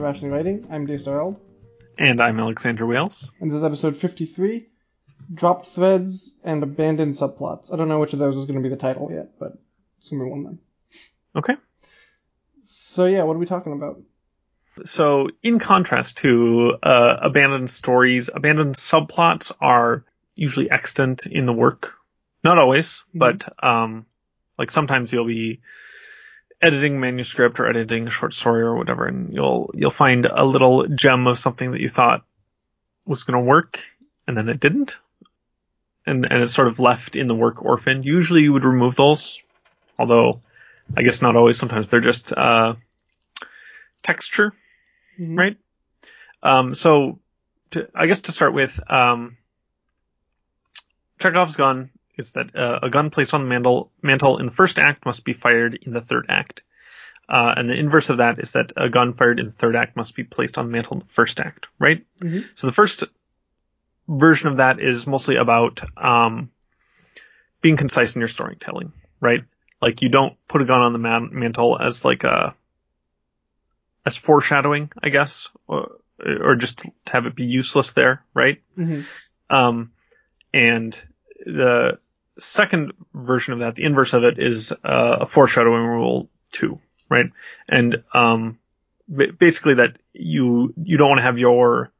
to Rationally Writing. I'm Daystar Eld, And I'm Alexander Wales. and this is episode 53 Dropped Threads and Abandoned Subplots. I don't know which of those is going to be the title yet, but it's going to be one of them. Okay. So, yeah, what are we talking about? So, in contrast to uh, abandoned stories, abandoned subplots are usually extant in the work. Not always, Mhm. but um, like sometimes you'll be editing manuscript or editing a short story or whatever, and you'll you'll find a little gem of something that you thought was going to work, and then it didn't, and and it's sort of left in the work orphaned. Usually, you would remove those, although I guess not always. Sometimes they're just uh, texture Mhm. right? Um, so, to, I guess to start with, um, Chekhov's gun is that uh, a gun placed on the mantel, mantel in the first act must be fired in the third act. Uh, and the inverse of that is that a gun fired in the third act must be placed on the mantel in the first act, right? Mhm. So the first version of that is mostly about um, being concise in your storytelling, right? Like you don't put a gun on the man- mantel as like a as foreshadowing, I guess, or, or just to have it be useless there, right? Mhm. Um, and the second version of that, the inverse of it, is uh, a foreshadowing rule two, right? And um, basically that you you don't want to have your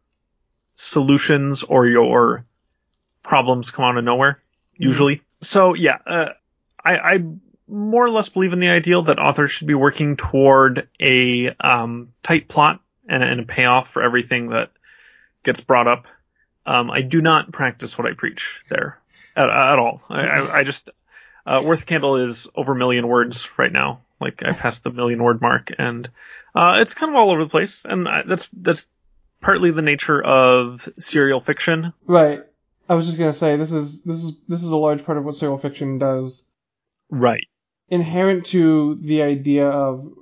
solutions or your problems come out of nowhere, usually. So yeah, uh, I, I more or less believe in the ideal that authors should be working toward a um, tight plot and, and a payoff for everything that gets brought up. Um, I do not practice what I preach there at, at all. I, I, just uh, Worth Candle is over a million words right now. Like I passed the million word mark, and uh, it's kind of all over the place. And I, that's that's partly the nature of serial fiction. Right. I was just going to say, this is, this is, this is a large part of what serial fiction does. Right. Inherent to the idea of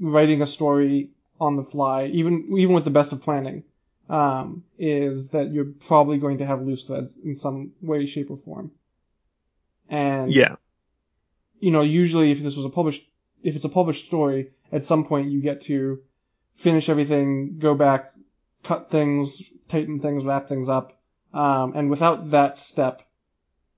writing a story on the fly, even, even with the best of planning, um, is that you're probably going to have loose threads in some way, shape, or form. And Yeah. you know, usually if this was a published, if it's a published story, at some point you get to finish everything, go back, cut things, tighten things, wrap things up, um, and without that step,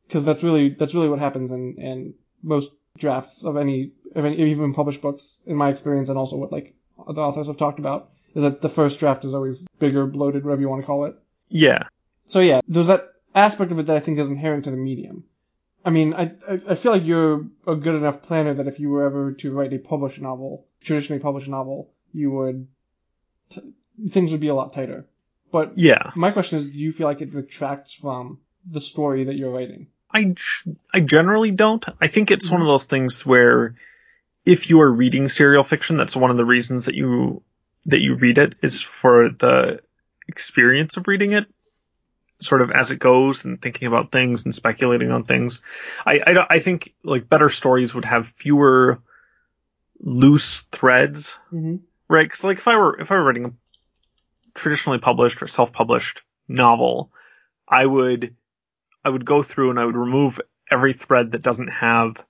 because that's really that's really what happens in in most drafts of any of any even published books, in my experience, and also what like other authors have talked about, is that the first draft is always bigger, bloated, whatever you want to call it. Yeah. So yeah, there's that aspect of it that I think is inherent to the medium. I mean, I I, feel like you're a good enough planner that if you were ever to write a published novel, traditionally published novel, you would t- things would be a lot tighter. But Yeah. my question is, do you feel like it detracts from the story that you're writing? I, I generally don't. I think it's one of those things where if you are reading serial fiction, that's one of the reasons that you, that you read it is for the experience of reading it, sort of as it goes and thinking about things and speculating on things. I, I, I think like better stories would have fewer loose threads Mm-hmm. right? Because like if I were if I were writing a traditionally published or self-published novel, I would I would go through and I would remove every thread that doesn't have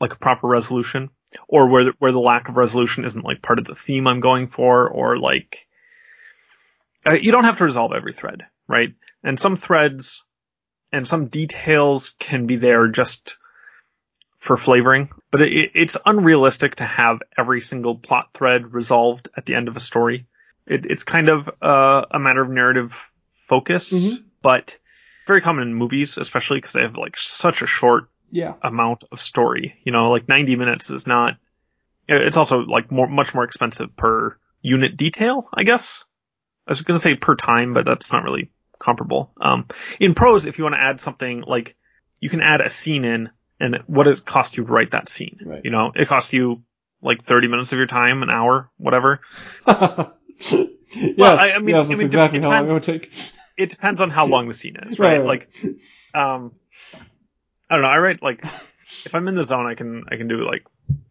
like a proper resolution, or where the, where the lack of resolution isn't like part of the theme I'm going for, or like uh, you don't have to resolve every thread, right? And some threads and some details can be there just for flavoring, but it, it's unrealistic to have every single plot thread resolved at the end of a story. It, it's kind of uh, a matter of narrative focus, Mhm. but very common in movies, especially because they have like such a short Yeah. amount of story. You know, like 90 minutes is not. It's also like more, much more expensive per unit detail, I guess. I was going to say per time, but that's not really comparable. Um, in prose, if you want to add something like, you can add a scene in, and what does it cost you to write that scene? Right. You know, it costs you like 30 minutes of your time, an hour, whatever. yes. I- I mean- yes, I mean, exactly it how long it depends. would take. It depends on how long the scene is, Right, right? right. Like, um, I don't know. I write like, if I'm in the zone, I can, I can do like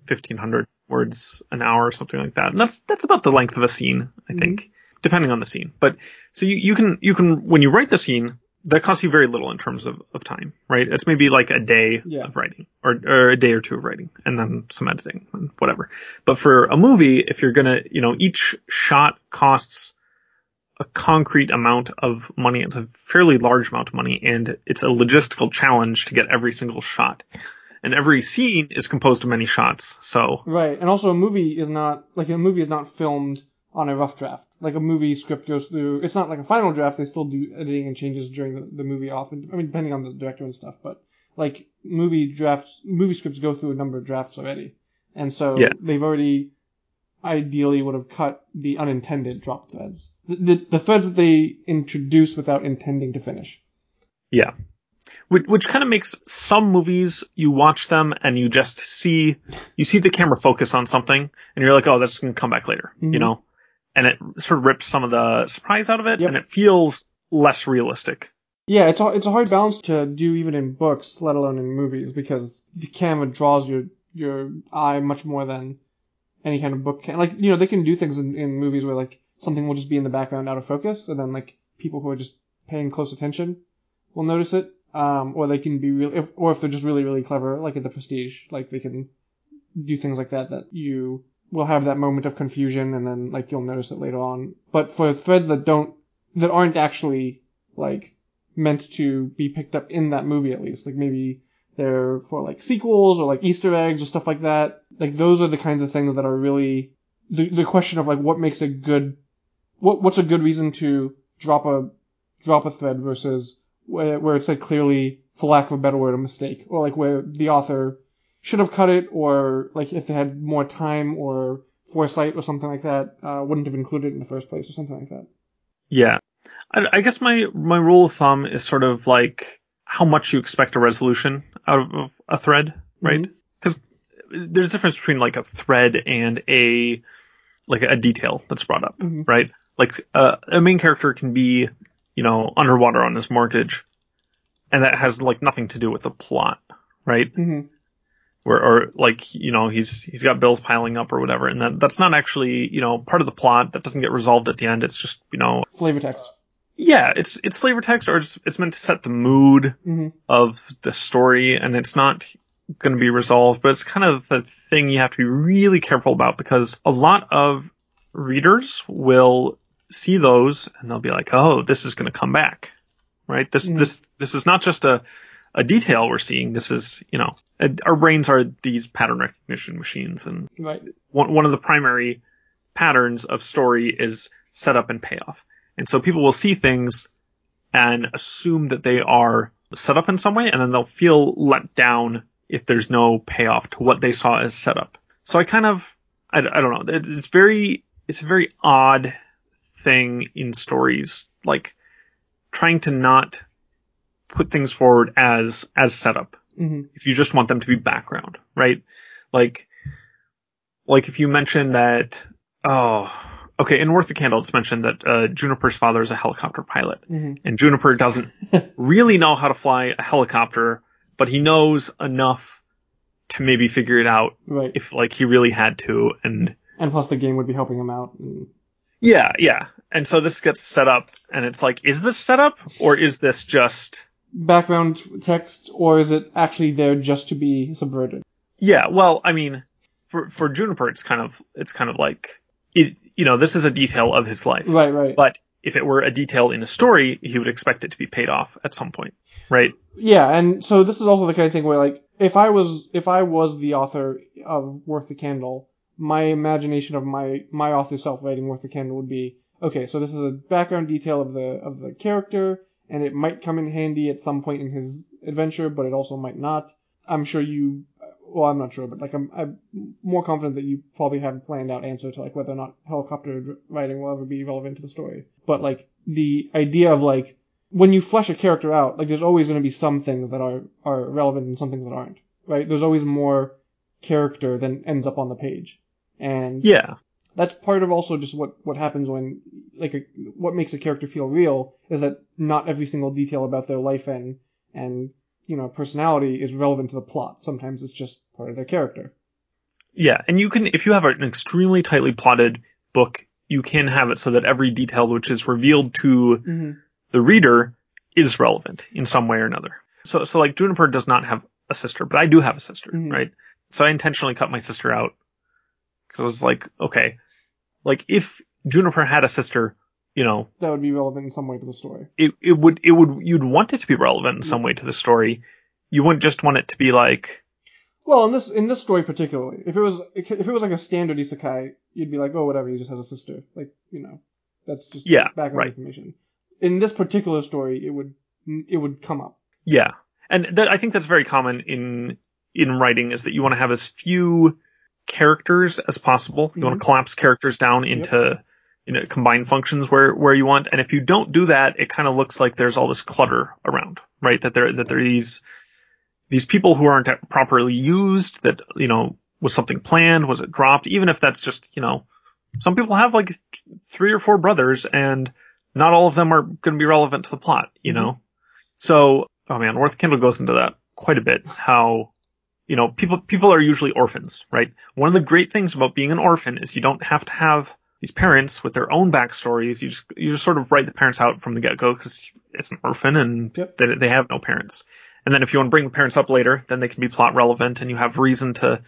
1500 words an hour or something like that. And that's, that's about the length of a scene, I think, mm-hmm. depending on the scene. But so you, you can, you can, when you write the scene, that costs you very little in terms of, of time, right? It's maybe like a day Yeah. of writing or, or a day or two of writing and then some editing and whatever. But for a movie, if you're gonna, you know, each shot costs a concrete amount of money. It's a fairly large amount of money and it's a logistical challenge to get every single shot. And every scene is composed of many shots. So Right, and also a movie is not like a movie is not filmed on a rough draft. Like a movie script goes through. It's not like a final draft. They still do editing and changes during the, the movie. Often, I mean, depending on the director and stuff. But like movie drafts, movie scripts go through a number of drafts already, and so Yeah. they've already ideally would have cut the unintended drop threads, the, the, the threads that they introduce without intending to finish. Yeah. Which, which kind of makes some movies, you watch them and you just see, you see the camera focus on something and you're like, oh, that's going to come back later, Mhm. you know? And it sort of rips some of the surprise out of it Yep. and it feels less realistic. Yeah, it's a, it's a hard balance to do even in books, let alone in movies, because the camera draws your your eye much more than any kind of book can. Like, you know, they can do things in, in movies where like something will just be in the background out of focus, and then like people who are just paying close attention will notice it. Um, or they can be real, if, or if they're just really really clever, like at the Prestige, like they can do things like that that you will have that moment of confusion, and then like you'll notice it later on. But for threads that don't that aren't actually like meant to be picked up in that movie at least. Like maybe they're for like sequels or like Easter eggs or stuff like that. Like those are the kinds of things that are really the the question of like what makes a good what what's a good reason to drop a drop a thread versus where, where it's like clearly for lack of a better word a mistake or like where the author should have cut it or like if they had more time or foresight or something like that uh, wouldn't have included it in the first place or something like that. Yeah. I, I guess my, my rule of thumb is sort of like how much you expect a resolution out of a thread, right? Mhm. There's a difference between like a thread and a, like a detail that's brought up, Mhm. right? Like uh, a main character can be, you know, underwater on his mortgage and that has like nothing to do with the plot, right? Mm-hmm. Or, or like, you know, he's, he's got bills piling up or whatever. And that, that's not actually, you know, part of the plot that doesn't get resolved at the end. It's just, you know, Flavor text. yeah, it's it's flavor text or it's it's meant to set the mood Mm-hmm. of the story and it's not going to be resolved, but it's kind of the thing you have to be really careful about because a lot of readers will see those and they'll be like, "Oh, this is going to come back." Right? This Mhm. this this is not just a a detail we're seeing. This is, you know, our brains are these pattern recognition machines and Right. one, one of the primary patterns of story is setup and payoff. And so people will see things and assume that they are set up in some way and then they'll feel let down if there's no payoff to what they saw as setup. So I kind of, I, I don't know, It- it's very, it's a very odd thing in stories, like trying to not put things forward as, as setup Mm-hmm. if you just want them to be background, right? Like, like if you mention that, oh, okay, in Worth the Candle, it's mentioned that uh, Juniper's father is a helicopter pilot, Mm-hmm. and Juniper doesn't really know how to fly a helicopter, but he knows enough to maybe figure it out Right. if like he really had to, and and plus the game would be helping him out. And, yeah, yeah. And so this gets set up, and it's like, is this set up, or is this just background text, or is it actually there just to be subverted? Yeah, well, I mean, for for Juniper, it's kind of it's kind of like it, you know, this is a detail of his life. Right, right. But if it were a detail in a story, he would expect it to be paid off at some point, right? Yeah, and so this is also the kind of thing where like if I was if I was the author of Worth the Candle, my imagination of my my author self writing Worth the Candle would be okay. So this is a background detail of the of the character, and it might come in handy at some point in his adventure, but it also might not. I'm sure you. Well, I'm not sure, but like I'm, I'm more confident that you probably have a planned out answer to like whether or not helicopter writing will ever be relevant to the story. But like the idea of like when you flesh a character out, like there's always going to be some things that are are relevant and some things that aren't. Right? There's always more character than ends up on the page, and Yeah, that's part of also just what what happens when like a, what makes a character feel real is that not every single detail about their life and and you know personality is relevant to the plot. Sometimes it's just part of their character. yeah. And you can, if you have an extremely tightly plotted book, you can have it so that every detail which is revealed to Mm-hmm. The reader is relevant in some way or another. So, so like Juniper does not have a sister, but I do have a sister, Mhm. right? So I intentionally cut my sister out because I was like, okay, like if Juniper had a sister, you know, That would be relevant in some way to the story. it, it would, it would, you'd want it to be relevant in some way to the story. You wouldn't just want it to be like, Well, in this in this story particularly, if it was if it was like a standard isekai, you'd be like, oh, whatever, he just has a sister. Like, you know, that's just Yeah, background right. information. In this particular story, it would it would come up. yeah. And that, I think that's very common in, in writing is that you want to have as few characters as possible. You want to mm-hmm. collapse characters down into, you know, combined functions where, where you want. And if you don't do that, it kind of looks like there's all this clutter around, right? That there, that there are these, these people who aren't properly used that, you know, was something planned? Was it dropped? Even if that's just, you know, some people have like three or four brothers and not all of them are going to be relevant to the plot, you know? Mm-hmm. So, oh man, Worth Candle goes into that quite a bit. How, you know, people, people are usually orphans, right? One of the great things about being an orphan is you don't have to have these parents with their own backstories. You just, you just sort of write the parents out from the get-go because it's an orphan and Yep. they, they have no parents. And then if you want to bring the parents up later, then they can be plot relevant and you have reason to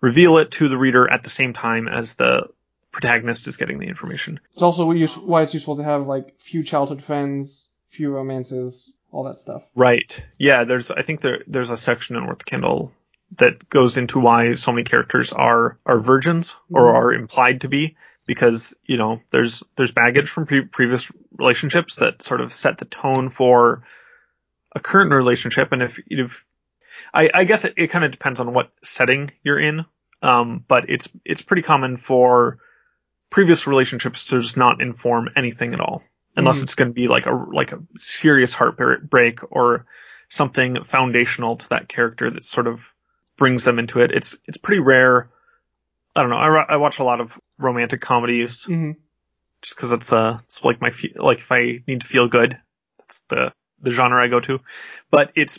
reveal it to the reader at the same time as the protagonist is getting the information. It's also use- why it's useful to have like few childhood friends, few romances, all that stuff. Right. Yeah, there's I think there there's a section in Worth Candle that goes into why so many characters are are virgins or Mhm. are implied to be because, you know, there's there's baggage from pre- previous relationships that sort of set the tone for a current relationship and if if I, I guess it, it kind of depends on what setting you're in. Um, but it's it's pretty common for previous relationships does not inform anything at all, unless Mhm. it's going to be like a like a serious heartbreak or something foundational to that character that sort of brings them into it. It's it's pretty rare. I don't know. I, I watch a lot of romantic comedies hmm just because it's uh it's like my fe- like if I need to feel good, that's the the genre I go to. But it's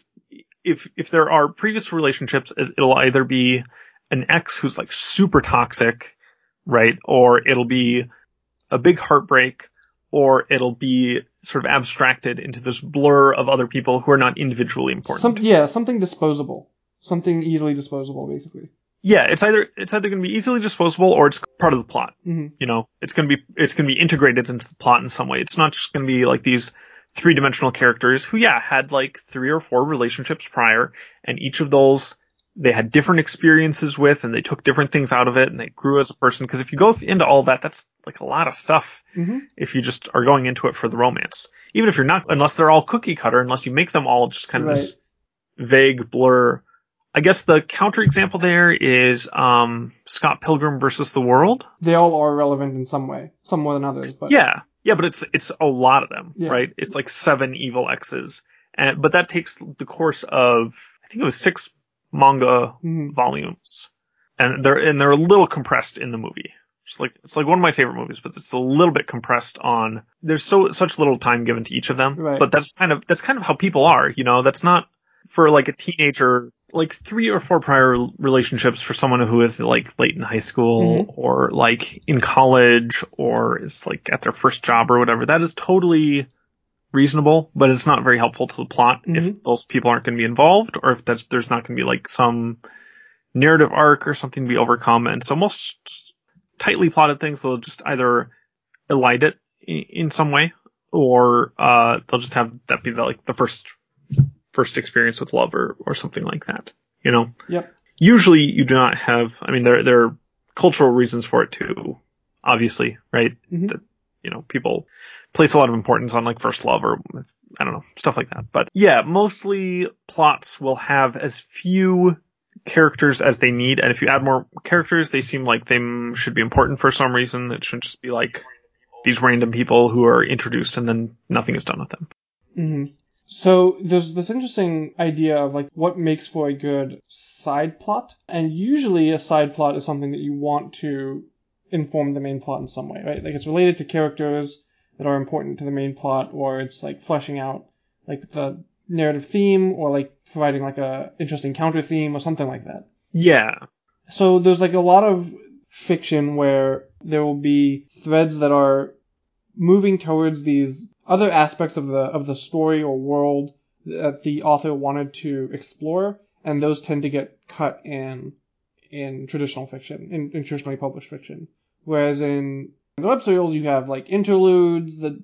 if if there are previous relationships, it'll either be an ex who's like super toxic, right, or it'll be a big heartbreak, or it'll be sort of abstracted into this blur of other people who are not individually important. Some, yeah, something disposable, something easily disposable, basically. yeah, it's either it's either going to be easily disposable or it's part of the plot. hmm you know, it's going to be, it's going to be integrated into the plot in some way. It's not just going to be like these three dimensional characters who, yeah, had like three or four relationships prior and each of those they had different experiences with and they took different things out of it and they grew as a person. Cause if you go into all that, that's like a lot of stuff hmm if you just are going into it for the romance. Even if you're not, unless they're all cookie cutter, unless you make them all just kind of this vague blur. I guess the counterexample there is, um, Scott Pilgrim versus the World. They all are relevant in some way, some more than others. But Yeah, yeah, but it's it's a lot of them, Yeah. right? It's like seven evil exes, and but that takes the course of I think it was six manga Mhm. volumes, and they're and they're a little compressed in the movie. It's like it's like one of my favorite movies, but it's a little bit compressed on. There's so such little time given to each of them, Right. but that's kind of that's kind of how people are, you know. That's not for like a teenager. Like three or four prior relationships for someone who is like late in high school Mhm. or like in college or is like at their first job or whatever. That is totally reasonable, but it's not very helpful to the plot if Mhm. those people aren't going to be involved or if that's, there's not going to be like some narrative arc or something to be overcome. And so most tightly plotted things, they'll just either elide it in, some way or, uh, they'll just have that be the, like the first, first experience with love or, or something like that, you know? Yep. Usually you do not have, I mean, there, there are cultural reasons for it too, obviously, right? Mhm. That, you know, people place a lot of importance on like first love or I don't know, stuff like that. But yeah, mostly plots will have as few characters as they need. And if you add more characters, they seem like they should be important for some reason. It shouldn't just be like these random people who are introduced and then nothing is done with them. Mm-hmm. So there's this interesting idea of like what makes for a good side plot, and usually a side plot is something that you want to inform the main plot in some way, right? Like it's related to characters that are important to the main plot, or it's like fleshing out like the narrative theme, or like providing like a interesting counter theme or something like that. Yeah. So there's like a lot of fiction where there will be threads that are moving towards these other aspects of the of the story or world that the author wanted to explore, and those tend to get cut in in traditional fiction, in, in traditionally published fiction. Whereas in the web serials, you have like interludes that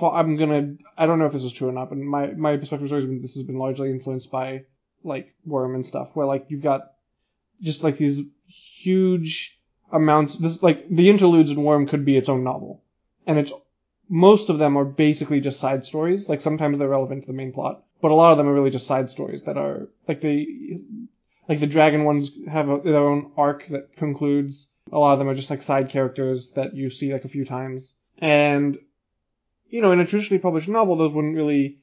I'm gonna. I don't know if this is true or not, but my my perspective has been this has been largely influenced by like Worm and stuff, where like you've got just like these huge amounts. This like the interludes in Worm could be its own novel, and it's most of them are basically just side stories. Like sometimes they're relevant to the main plot, but a lot of them are really just side stories that are like the like the dragon ones have a, their own arc that concludes. A lot of them are just like side characters that you see like a few times, and you know in a traditionally published novel those wouldn't really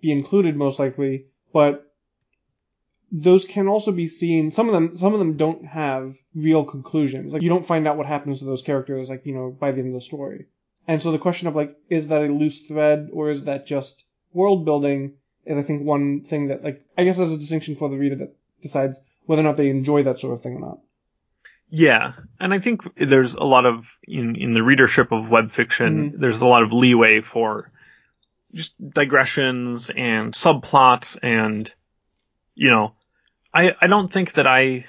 be included most likely, but those can also be seen some of them some of them don't have real conclusions. Like you don't find out what happens to those characters like you know by the end of the story. And so the question of like is that a loose thread or is that just world building is i think one thing that like i guess there's a distinction for the reader that decides whether or not they enjoy that sort of thing or not yeah and i think there's a lot of in in the readership of web fiction mm-hmm. there's a lot of leeway for just digressions and subplots and you know, I I don't think that I.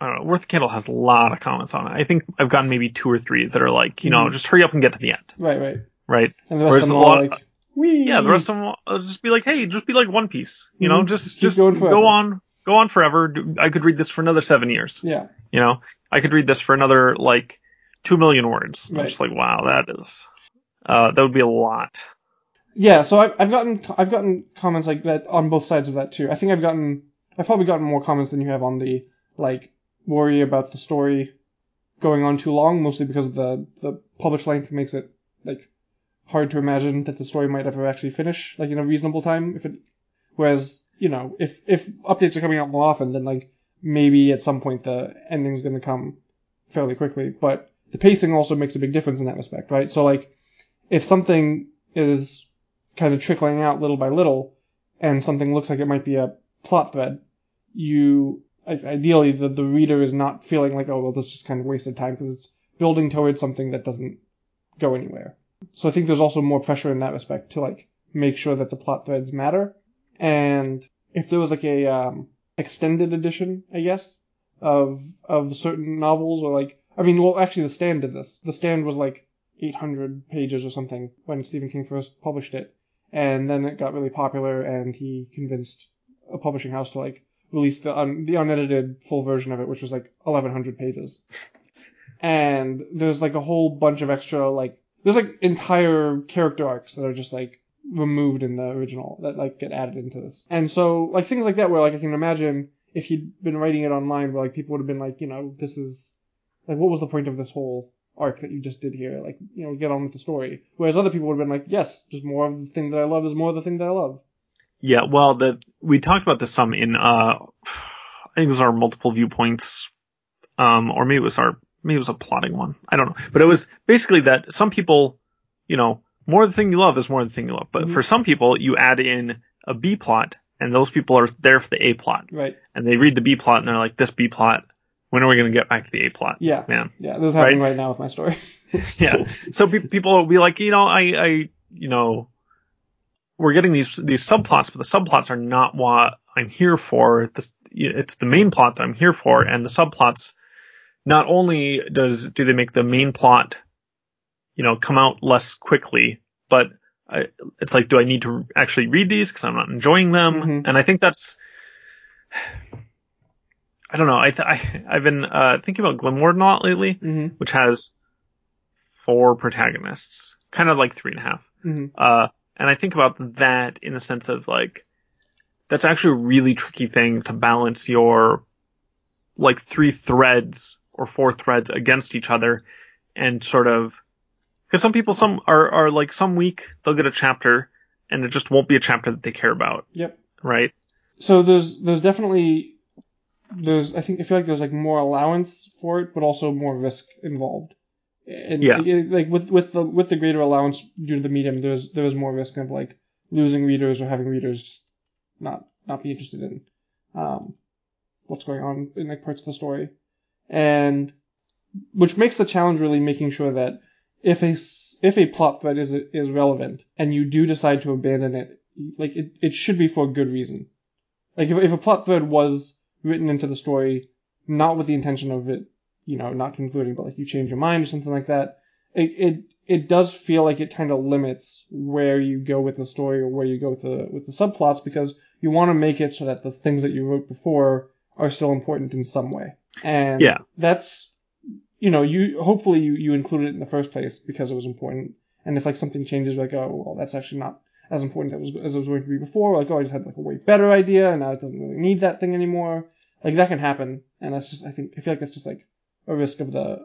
I don't know. Worth the Candle has a lot of comments on it. I think I've gotten maybe two or three that are like, you know, mm-hmm. just hurry up and get to the end. Right, right. Right. And the rest Whereas of them a lot, like, Wee. yeah, the rest of them will just be like, hey, just be like One Piece. You know, mm-hmm. just just, just go on, go on forever. I could read this for another seven years. Yeah. You know, I could read this for another like two million words. Right. I'm just like, wow, that is, uh, that would be a lot. Yeah. So I've, I've gotten I've gotten comments like that on both sides of that too. I think I've gotten I've probably gotten more comments than you have on the like worry about the story going on too long, mostly because the the published length makes it like hard to imagine that the story might ever actually finish like in a reasonable time. If it, whereas you know if if updates are coming out more often, then like maybe at some point the ending's going to come fairly quickly. But the pacing also makes a big difference in that respect, right? So like if something is kind of trickling out little by little, and something looks like it might be a plot thread, you ideally the, the reader is not feeling like oh well this is just kind of wasted time because it's building towards something that doesn't go anywhere. So I think there's also more pressure in that respect to like make sure that the plot threads matter. And if there was like a um, extended edition, I guess, of of certain novels or like I mean, well actually the Stand did this. The Stand was like 800 pages or something when Stephen King first published it, and then it got really popular and he convinced a publishing house to like release the un- the unedited full version of it, which was like 1100 pages. and there's like a whole bunch of extra like there's like entire character arcs that are just like removed in the original that like get added into this. And so like things like that where like I can imagine if he'd been writing it online where like people would have been like, you know, this is like what was the point of this whole arc that you just did here? Like, you know, get on with the story. Whereas other people would have been like, yes, just more of the thing that I love is more of the thing that I love. Yeah, well, the we talked about this some in uh, I think it was our multiple viewpoints, um, or maybe it was our maybe it was a plotting one. I don't know, but it was basically that some people, you know, more of the thing you love is more of the thing you love. But mm-hmm. for some people, you add in a B plot, and those people are there for the A plot, right? And they read the B plot, and they're like, this B plot. When are we going to get back to the A plot? Yeah, man. Yeah, this is happening right, right now with my story. yeah. So pe- people will be like, you know, I, I, you know, we're getting these these subplots, but the subplots are not what I'm here for. It's, it's the main plot that I'm here for, and the subplots. Not only does do they make the main plot, you know, come out less quickly, but I, it's like, do I need to actually read these because I'm not enjoying them? Mm-hmm. And I think that's, I don't know. I, th- I have been uh, thinking about Glimwarden a lot lately, mm-hmm. which has four protagonists, kind of like three and a half. Mm-hmm. Uh, and I think about that in the sense of like, that's actually a really tricky thing to balance your like three threads or four threads against each other and sort of, cause some people, some are, are like some week they'll get a chapter and it just won't be a chapter that they care about. Yep. Right. So there's, there's definitely, there's, I think, I feel like there's like more allowance for it, but also more risk involved. And yeah. like with with the with the greater allowance due to the medium, there's there's more risk of like losing readers or having readers not not be interested in um, what's going on in like parts of the story, and which makes the challenge really making sure that if a if a plot thread is is relevant and you do decide to abandon it, like it, it should be for a good reason. Like if if a plot thread was written into the story not with the intention of it, you know, not concluding, but like you change your mind or something like that, it it it does feel like it kind of limits where you go with the story or where you go with the with the subplots because you want to make it so that the things that you wrote before are still important in some way. And Yeah. that's you know, you hopefully you, you included it in the first place because it was important. And if like something changes, like oh well, that's actually not as important as it was, as it was going to be before. Like oh, I just had like a way better idea, and now it doesn't really need that thing anymore. Like that can happen, and that's just I think I feel like that's just like a risk of the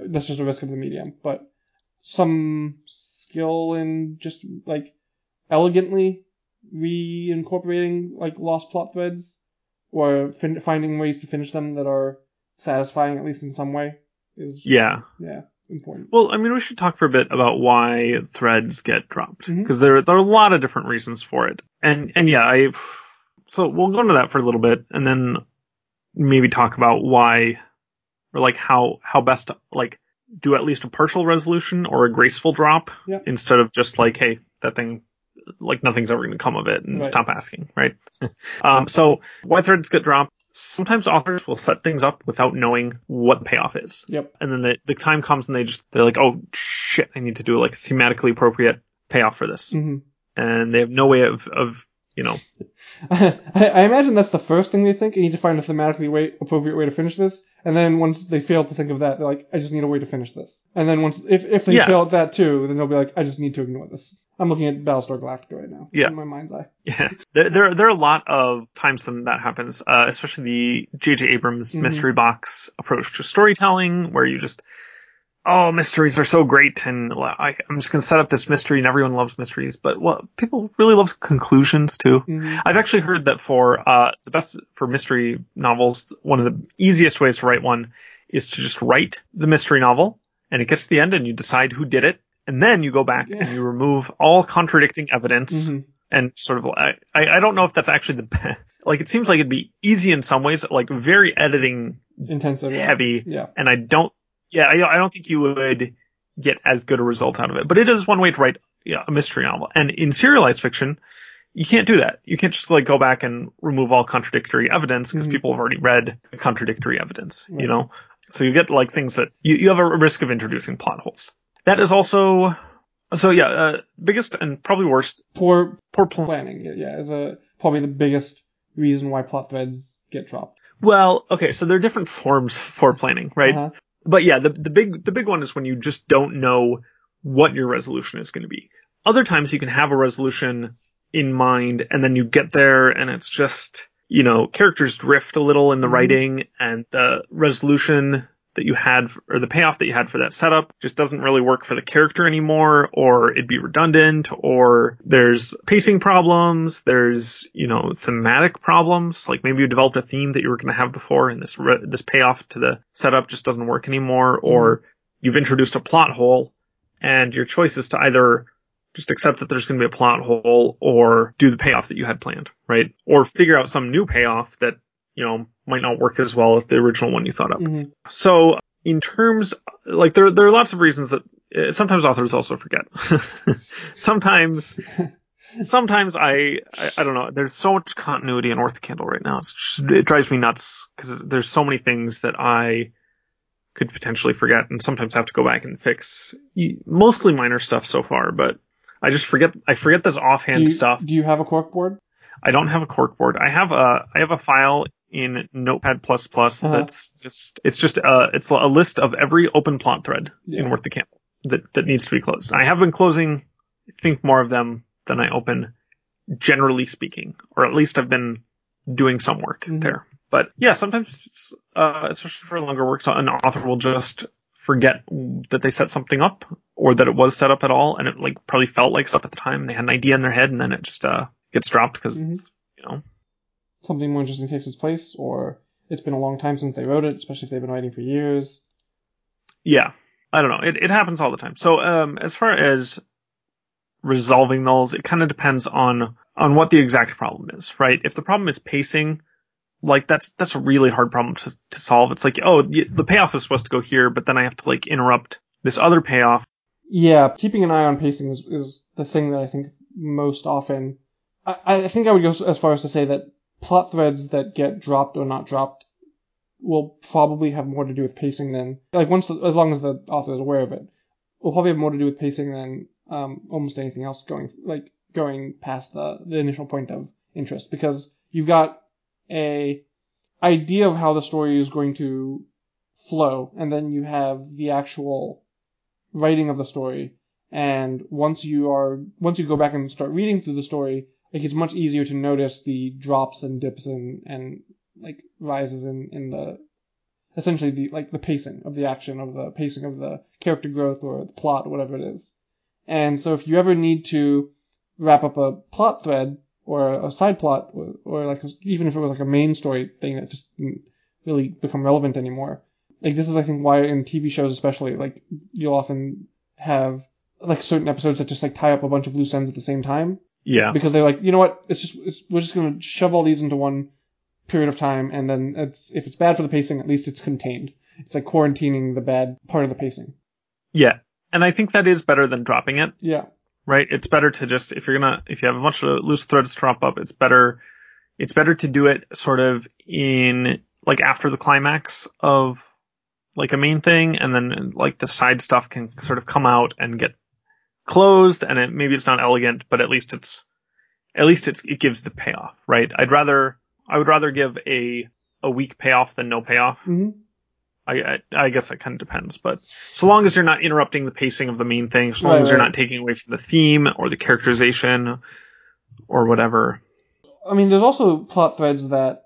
that's just a risk of the medium. But some skill in just like elegantly reincorporating like lost plot threads or fin- finding ways to finish them that are satisfying at least in some way is Yeah. yeah important. Well, I mean, we should talk for a bit about why threads get dropped because there there are a lot of different reasons for it, and and yeah, I so we'll go into that for a little bit, and then maybe talk about why or like how how best to like do at least a partial resolution or a graceful drop Yeah. instead of just like, hey, that thing like nothing's ever going to come of it and Right. stop asking, right? um, so why threads get dropped? Sometimes authors will set things up without knowing what the payoff is Yep. and then the, the time comes and they just they're like, oh shit, I need to do like thematically appropriate payoff for this, hmm and they have no way of of you know I, I imagine that's the first thing they think. I need to find a thematically way, appropriate way to finish this. And then once they fail to think of that, they're like, I just need a way to finish this. And then once, if, if they Yeah. fail at that too, then they'll be like, I just need to ignore this. I'm looking at Battlestar Galactica right now. Yeah. In my mind's eye. yeah there there, there are a lot of times when that happens, uh, especially the J.J. Abrams Mhm. mystery box approach to storytelling, where you just oh mysteries are so great and I, I'm just gonna set up this mystery and everyone loves mysteries, but what people really love conclusions too. hmm I've actually heard that for uh, the best for mystery novels, one of the easiest ways to write one is to just write the mystery novel, and it gets to the end, and you decide who did it, and then you go back Yeah. and you remove all contradicting evidence, hmm and sort of I, I don't know if that's actually the best. Like it seems like it'd be easy in some ways, like very editing Intensive. Heavy, Yeah. and I don't. Yeah, I, I don't think you would get as good a result out of it. But it is one way to write yeah, a mystery novel. And in serialized fiction, you can't do that. You can't just like go back and remove all contradictory evidence because Mhm. people have already read the contradictory evidence, Right. you know? So you get like things that you, you have a risk of introducing plot holes. That is also, so yeah, uh, biggest and probably worst, Poor poor plan. planning. Yeah. Is a, probably the biggest reason why plot threads get dropped. Well, okay, so there are different forms for planning, right? Uh-huh. but yeah, the the big the big one is when you just don't know what your resolution is going to be. Other times you can have a resolution in mind and then you get there and it's just, you know, characters drift a little in the Mhm. writing and the resolution that you had or the payoff that you had for that setup just doesn't really work for the character anymore or it'd be redundant or there's pacing problems, there's, you know, thematic problems, like maybe you developed a theme that you were going to have before and this re- this payoff to the setup just doesn't work anymore mm-hmm. or you've introduced a plot hole and your choice is to either just accept that there's going to be a plot hole or do the payoff that you had planned, right? Or figure out some new payoff that, you know, might not work as well as the original one you thought up. hmm So in terms, like there, there are lots of reasons that uh, sometimes authors also forget. sometimes, sometimes I, I, I don't know. There's so much continuity in Worth the Candle right now. It's just, it drives me nuts because there's so many things that I could potentially forget and sometimes have to go back and fix. Mostly minor stuff so far, but I just forget. I forget this Do offhand you, stuff. do you have a corkboard? I don't have a corkboard. I have a I have a file in Notepad Uh-huh. that's just it's just uh it's a list of every open plot thread Yeah. in Worth the Candle that that needs to be closed. I have been closing I think more of them than I open generally speaking, or at least I've been doing some work Mhm. there. But yeah, sometimes uh especially for longer works an author will just forget that they set something up or that it was set up at all and it like probably felt like stuff at the time. They had an idea in their head and then it just uh gets dropped because Mhm. you know Something more interesting takes its place, or it's been a long time since they wrote it, especially if they've been writing for years. yeah. I don't know. It, it happens all the time. So um as far as resolving those it kind of depends on on what the exact problem is right? If the problem is pacing like that's that's a really hard problem to, to solve. It's like oh the, the payoff is supposed to go here but then i have to like interrupt this other payoff. Yeah, keeping an eye on pacing is, is the thing that I think most often. I, I think I would go as far as to say that plot threads that get dropped or not dropped will probably have more to do with pacing than like once as long as the author is aware of it, will probably have more to do with pacing than um, almost anything else going like going past the the initial point of interest because you've got a idea of how the story is going to flow, and then you have the actual writing of the story. And once you are, once you go back and start reading through the story, like it's much easier to notice the drops and dips and, and like rises in, in the, essentially the, like the pacing of the action, of the pacing of the character growth or the plot or whatever it is. And so if you ever need to wrap up a plot thread or a side plot or, or like a, even if it was like a main story thing that just didn't really become relevant anymore, like this is I think why in TV shows especially like you'll often have like certain episodes that just like tie up a bunch of loose ends at the same time Yeah. because they're like you know what it's just it's, we're just gonna shove all these into one period of time and then it's if it's bad for the pacing at least it's contained it's like quarantining the bad part of the pacing Yeah. And I think that is better than dropping it, yeah right? It's better to just, if you're gonna, if you have a bunch of loose threads to drop up, it's better, it's better to do it sort of in, like after the climax of like a main thing and then like the side stuff can sort of come out and get closed and it, maybe it's not elegant, but at least it's, at least it's, it gives the payoff, right? I'd rather, I would rather give a, a weak payoff than no payoff. hmm I, I, I guess that kind of depends, but so long as you're not interrupting the pacing of the main thing, so long Right, as you're right. not taking away from the theme or the characterization or whatever. I mean, there's also plot threads that,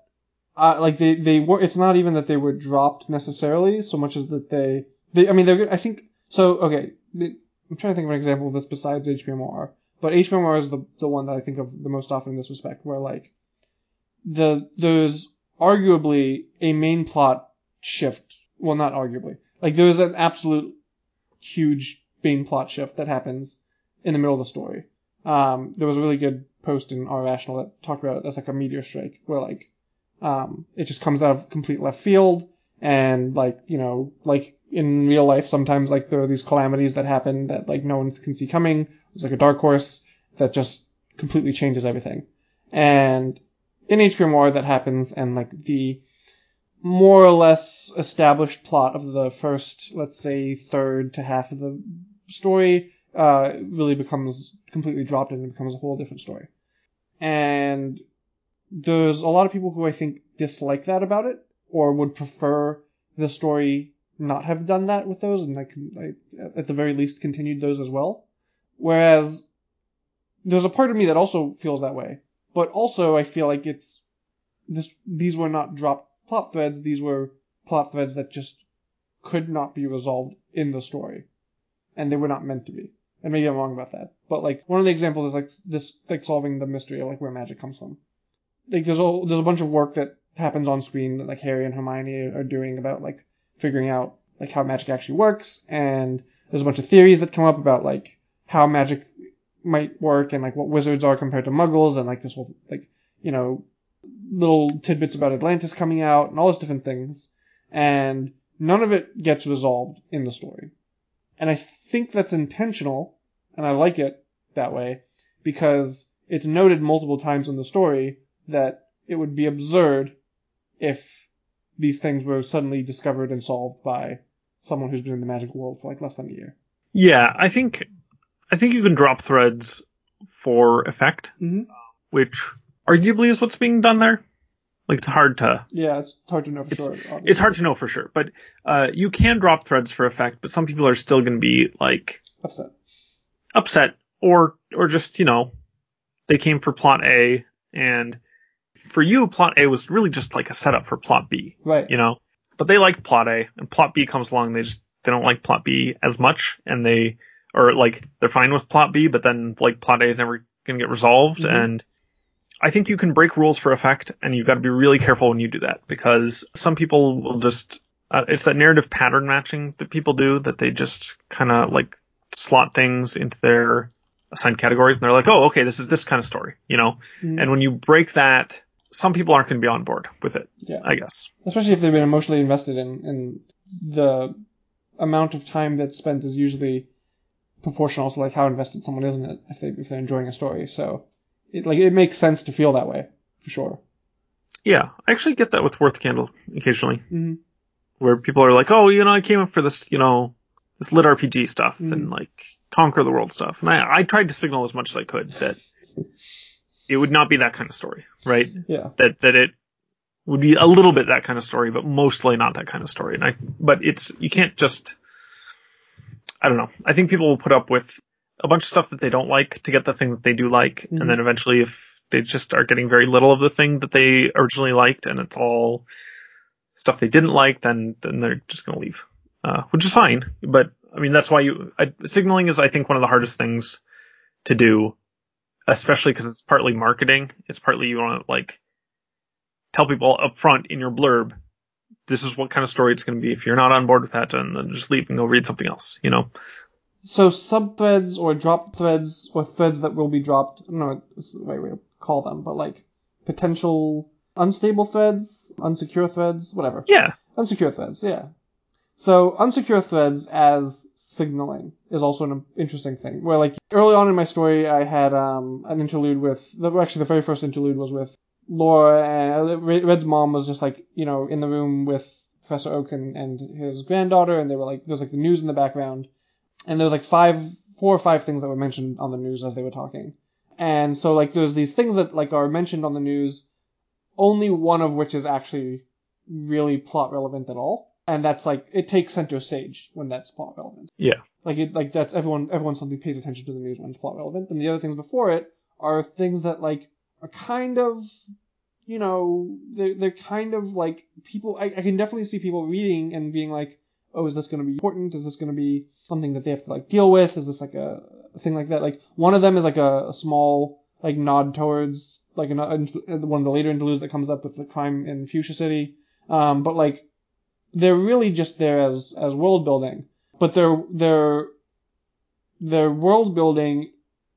uh, like they they were. It's not even that they were dropped necessarily, so much as that they they. I mean, they're. I think so. Okay, I'm trying to think of an example of this besides HPMR, but HPMR is the the one that I think of the most often in this respect, where like the there's arguably a main plot shift. Well, not arguably. Like there's an absolute huge main plot shift that happens in the middle of the story. Um, there was a really good post in r/rational that talked about it as like a meteor strike, where like um, it just comes out of complete left field, and like you know, like in real life, sometimes like there are these calamities that happen that like no one can see coming. It's like a dark horse that just completely changes everything, and in HP HPMR that happens, and like the more or less established plot of the first, let's say, third to half of the story uh, really becomes completely dropped and it becomes a whole different story. And there's a lot of people who I think dislike that about it, or would prefer the story not have done that with those, and like, like at the very least continued those as well. Whereas there's a part of me that also feels that way, but also I feel like it's this. These were not dropped plot threads; these were plot threads that just could not be resolved in the story, and they were not meant to be. And maybe I'm wrong about that, but like one of the examples is like this, like solving the mystery of like where magic comes from. Like there's a there's a bunch of work that happens on screen that like Harry and Hermione are doing about like figuring out like how magic actually works, and there's a bunch of theories that come up about like how magic might work and like what wizards are compared to muggles and like this whole like you know little tidbits about Atlantis coming out and all those different things. And none of it gets resolved in the story. And I think that's intentional and I like it that way because it's noted multiple times in the story that it would be absurd if these things were suddenly discovered and solved by someone who's been in the magic world for like less than a year. Yeah, I think, I think you can drop threads for effect, Mm-hmm. which arguably is what's being done there. Like it's hard to, Yeah, it's hard to know for It's- sure. obviously. it's hard to know for sure, but, uh, you can drop threads for effect, but some people are still going to be like, upset. upset or or just you know they came for plot A and for you plot A was really just like a setup for plot B Right. you know but they like plot A and plot B comes along they just they don't like plot B as much and they or like they're fine with plot B but then like plot A is never going to get resolved Mhm. and I think you can break rules for effect and you've got to be really careful when you do that because some people will just uh, it's that narrative pattern matching that people do that they just kind of like slot things into their assigned categories and they're like, oh, okay, this is this kind of story, you know? Mhm. And when you break that, some people aren't going to be on board with it, Yeah. I guess. Especially if they've been emotionally invested in, in the amount of time that's spent is usually proportional to like how invested someone is in it if they if they're enjoying a story. So it like it makes sense to feel that way for sure. Yeah, I actually get that with Worth Candle occasionally, Mhm. where people are like, "Oh, you know, I came up for this, you know, this lit RPG stuff and like conquer the world stuff," and I I tried to signal as much as I could that it would not be that kind of story, right? Yeah. That that it would be a little bit that kind of story, but mostly not that kind of story. And I, but it's you can't just. I don't know. I think people will put up with a bunch of stuff that they don't like to get the thing that they do like, Mhm. and then eventually, if they just are getting very little of the thing that they originally liked, and it's all stuff they didn't like, then then they're just gonna leave, uh, which is fine. But I mean, that's why you I, signaling is, I think, one of the hardest things to do, especially because it's partly marketing. It's partly you want to like tell people up front in your blurb, this is what kind of story it's going to be. If you're not on board with that, then, then just leave and go read something else. You know? So subthreads or drop threads or threads that will be dropped. I don't know what's the right way to call them, but like potential unstable threads, unsecure threads, whatever. Yeah. Unsecure threads, yeah. So unsecure threads as signaling is also an interesting thing. Where like early on in my story, I had um, an interlude with. The, actually, the very first interlude was with Laura and Red's mom was just like you know in the room with Professor Oak and, and his granddaughter, and they were like there was like the news in the background, and there was like five, four or five things that were mentioned on the news as they were talking, and so like there's these things that like are mentioned on the news, only one of which is actually really plot relevant at all and that's like it takes center stage when that's plot relevant. Yeah. Like it like that's everyone everyone suddenly pays attention to the news when it's plot relevant. And the other things before it are things that like are kind of you know they're they're kind of like people I, I can definitely see people reading and being like oh is this going to be important is this going to be something that they have to like deal with is this like a, a thing like that like one of them is like a, a small like nod towards like an, one of the later interludes that comes up with the crime in Fuchsia City um but like they're really just there as as world building, but they're they're they're world building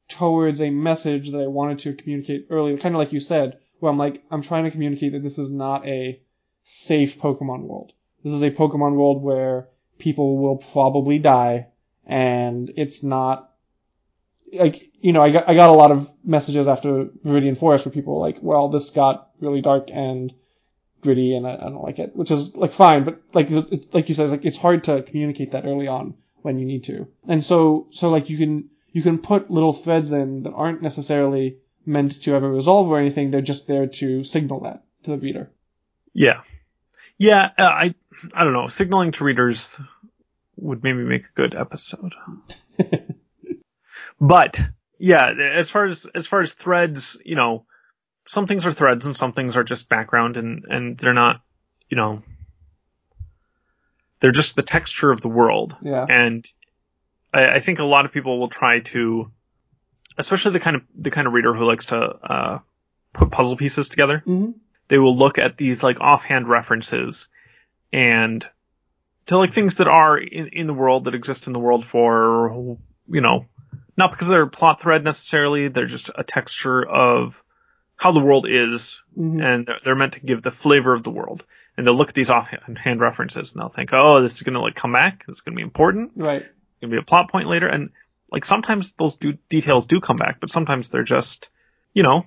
towards a message that I wanted to communicate earlier, kind of like you said, where I'm like I'm trying to communicate that this is not a safe Pokemon world. This is a Pokemon world where people will probably die, and it's not like you know I got I got a lot of messages after Viridian Forest where people were like, well, this got really dark and gritty and I, I, don't like it, which is like fine, but like it, like you said, like it's hard to communicate that early on when you need to. And so so like you can you can put little threads in that aren't necessarily meant to ever resolve or anything. They're just there to signal that to the reader. Yeah. Yeah, uh, I I don't know. Signaling to readers would maybe make a good episode. but yeah, as far as as far as threads, you know, some things are threads and some things are just background and, and they're not, you know, they're just the texture of the world. Yeah. And I, I think a lot of people will try to, especially the kind of, the kind of reader who likes to, uh, put puzzle pieces together. Mm-hmm. They will look at these like offhand references and to like things that are in, in the world that exist in the world for, you know, not because they're a plot thread necessarily, they're just a texture of, how the world is, Mhm. and they're, they're meant to give the flavor of the world. And they'll look at these offhand references and they'll think, oh, this is going to like come back. Is going to be important. Right. It's going to be a plot point later. And like sometimes those do, details do come back, but sometimes they're just, you know,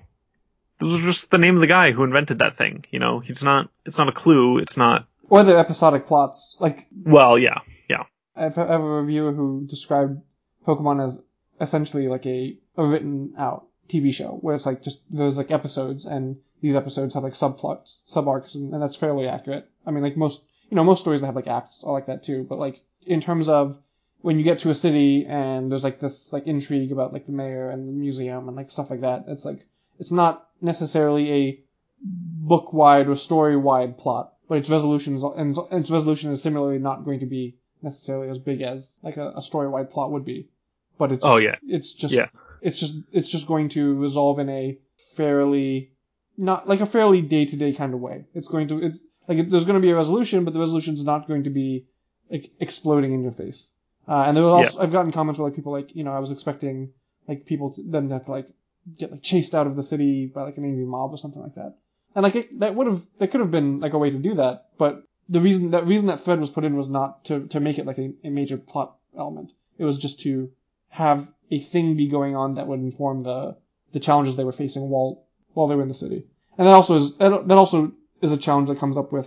those are just the name of the guy who invented that thing. You know, he's not, it's not a clue. It's not, Or they're episodic plots. Like well, yeah, yeah, I have I have a reviewer who described Pokemon as essentially like a, a written out TV show where it's like just there's like episodes and these episodes have like subplots, sub arcs, and, and that's fairly accurate. I mean, like most you know most stories that have like acts are like that too. But like in terms of when you get to a city and there's like this like intrigue about like the mayor and the museum and like stuff like that, it's like it's not necessarily a book wide or story wide plot, but its resolutions and its resolution is similarly not going to be necessarily as big as like a, a story wide plot would be. But it's Oh, yeah. it's just Yeah. It's just it's just going to resolve in a fairly not like a fairly day to day kind of way. It's going to it's like it, there's going to be a resolution, but the resolution is not going to be like exploding in your face. Uh, and there was also I've gotten comments where like people like you know I was expecting like people to, them to have to like get like chased out of the city by like an angry mob or something like that. And like it, that would have that could have been like a way to do that, but the reason that reason that thread was put in was not to to make it like a, a major plot element. It was just to have a thing be going on that would inform the the challenges they were facing while while they were in the city. And that also is that also is a challenge that comes up with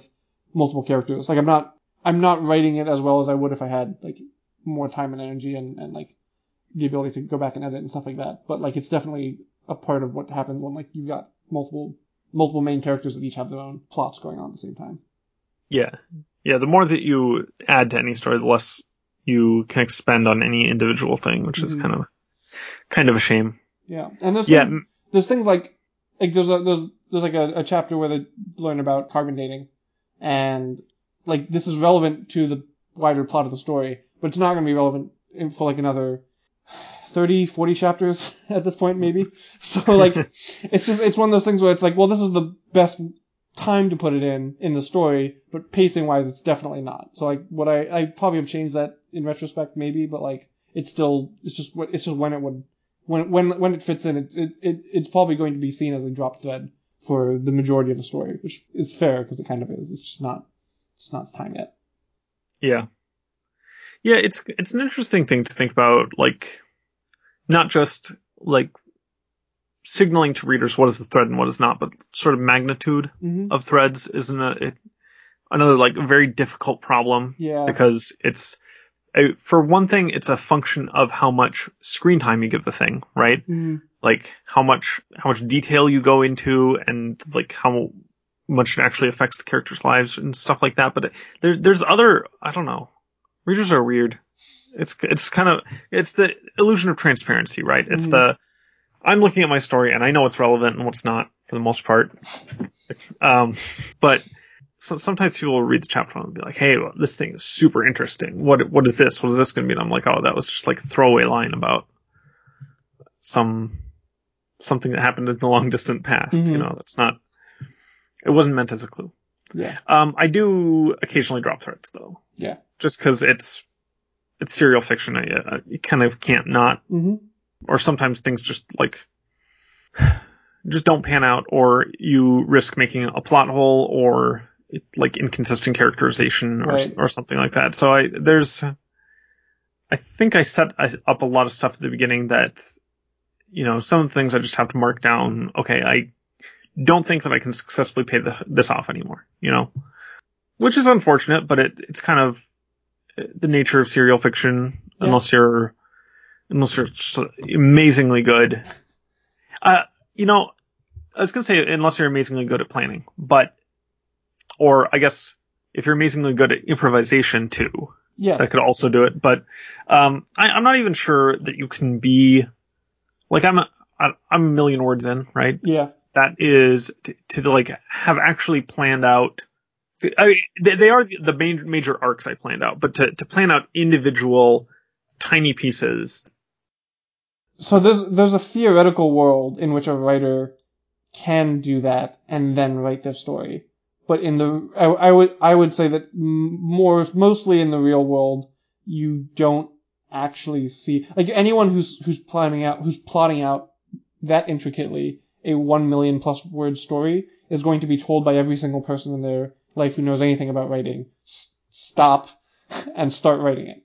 multiple characters. Like I'm not I'm not writing it as well as I would if I had like more time and energy and, and like the ability to go back and edit and stuff like that. But like it's definitely a part of what happens when like you've got multiple multiple main characters that each have their own plots going on at the same time. Yeah. Yeah, the more that you add to any story, the less you can expend on any individual thing, which is Mhm. kind of kind of a shame. Yeah, and there's Yeah, things, there's things like like there's a there's there's like a, a chapter where they learn about carbon dating, and like this is relevant to the wider plot of the story, but it's not going to be relevant in, for like another 30, 40 chapters at this point maybe. So like it's just it's one of those things where it's like, well, this is the best time to put it in in the story, but pacing wise, it's definitely not. So like what I I probably have changed that in retrospect maybe, but like it's still it's just what it's just when it would when when when it fits in, it, it, it it's probably going to be seen as a drop thread for the majority of the story, which is fair because it kind of is. It's just not it's not time yet. Yeah. Yeah, it's it's an interesting thing to think about, like not just like signaling to readers what is the thread and what is not, but sort of magnitude Mm-hmm. of threads isn't a, it, another like very difficult problem Yeah. because it's uh, for one thing, it's a function of how much screen time you give the thing, right? Mhm. Like how much how much detail you go into and like how much it actually affects the characters' lives and stuff like that. But there's there's other I don't know. Readers are weird. It's it's kind of it's the illusion of transparency, right? It's Mhm. the I'm looking at my story and I know what's relevant and what's not for the most part. Um, but so sometimes people will read the chapter and be like, "Hey, well, this thing is super interesting. What what is this? What is this going to be?" And I'm like, "Oh, that was just like a throwaway line about some something that happened in the long distant past." You Mhm. know, that's not. It wasn't meant as a clue. Yeah. Um, I do occasionally drop threads though, Yeah. just because it's it's serial fiction. I, uh, you kind of can't not Mm-hmm. Or sometimes things just like just don't pan out or you risk making a plot hole or like inconsistent characterization or Right. or something like that. So I there's I think I set up a lot of stuff at the beginning that you know some of the things I just have to mark down. Okay, I don't think that I can successfully pay the, this off anymore. You know, which is unfortunate, but it it's kind of uh, the nature of serial fiction Yeah. unless you're unless you're amazingly good. Uh, you know, I was gonna say unless you're amazingly good at planning, but, or I guess if you're amazingly good at improvisation too, Yes. that could also do it. But, um, I, I'm not even sure that you can be, like I'm, a, I'm a million words in, right? yeah. That is to, to like have actually planned out. I mean, they, they are the main major arcs I planned out, but to, to plan out individual tiny pieces So there's there's a theoretical world in which a writer can do that and then write their story. But in the I, I would I would say that more mostly in the real world you don't actually see like anyone who's who's planning out who's plotting out that intricately a 1 million plus word story is going to be told by every single person in their life who knows anything about writing. S- stop and start writing it.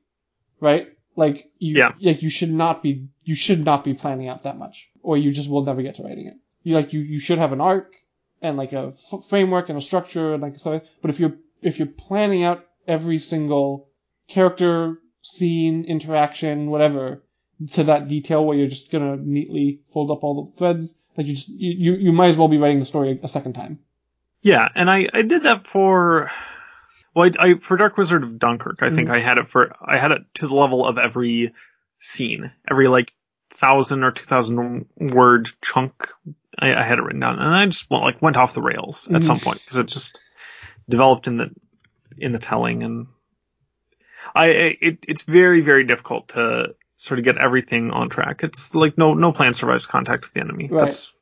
Right like you Yeah. like you should not be you should not be planning out that much or you just will never get to writing it you like you you should have an arc and like a f- framework and a structure and like so but if you're if you're planning out every single character scene interaction whatever to that detail where you're just gonna neatly fold up all the threads like you just you you, you might as well be writing the story a second time Yeah, and I, I did that for, well, I, I for Dark Wizard of Donkerk, I think Mhm. I had it for, I had it to the level of every scene, every like thousand or two thousand word chunk. I, I had it written down, and I just well, like went off the rails at Mhm. some point because it just developed in the in the telling, and I it it's very very difficult to sort of get everything on track. It's like no no plan survives contact with the enemy. Right. That's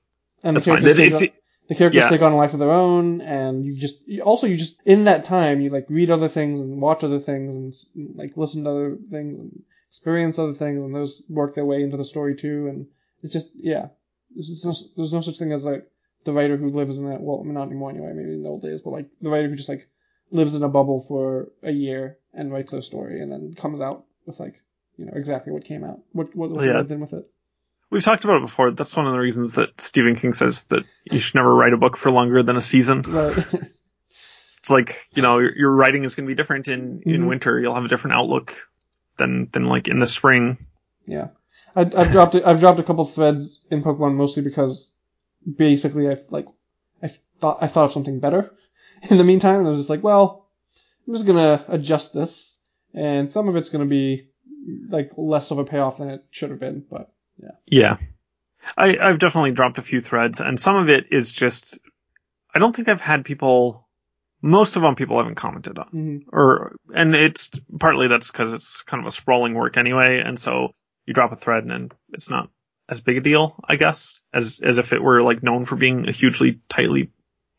and that's fine. It- it's the characters yeah. take on a life of their own and you just you- also you just in that time you like read other things and watch other things and like listen to other things and experience other things and those work their way into the story too and it's just yeah there's, no, there's no such thing as like the writer who lives in that well not anymore anyway maybe in the old days but like the writer who just like lives in a bubble for a year and writes a story and then comes out with like you know exactly what came out, what what was Yeah. done with it. We've talked about it before. That's one of the reasons that Stephen King says that you should never write a book for longer than a season. Right. It's like, you know, your, your writing is going to be different in, in Mhm. winter. You'll have a different outlook than, than like in the spring. yeah. I, I've dropped it. I've dropped a couple threads in Pokemon mostly because basically I like I thought I thought of something better in the meantime, and I was just like, well, I'm just gonna adjust this, and some of it's gonna be like less of a payoff than it should have been, but Yeah. I, I've definitely dropped a few threads and some of it is just, I don't think I've had people, most of them people haven't commented on. mhm. or and it's partly that's because it's kind of a sprawling work anyway, and so you drop a thread and it's not as big a deal, I guess, as as if it were like known for being a hugely tightly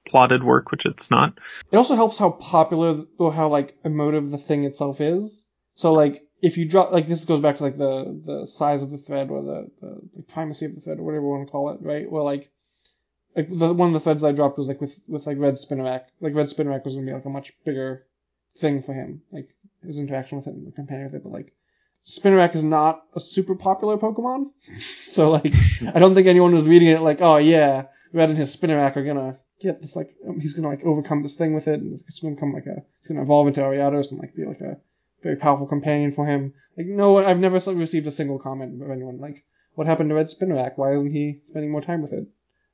plotted work, which it's not. It also helps how popular or how like emotive the thing itself is. So like if you drop like this goes back to like the the size of the thread or the the, the primacy of the thread or whatever you want to call it, right? Well like like the, one of the threads I dropped was like with with like Red Spinarak. Like Red Spinarak was gonna be like a much bigger thing for him, like his interaction with it and the companion with it, but like Spinarak is not a super popular Pokemon. so like I don't think anyone was reading it like, oh yeah, Red and his Spinarak are gonna get this like um, he's gonna like overcome this thing with it and it's gonna become like a it's gonna evolve into Ariados and like be like a very powerful companion for him. Like no I've never received a single comment of anyone like what happened to Red Spinarak? Why isn't he spending more time with it?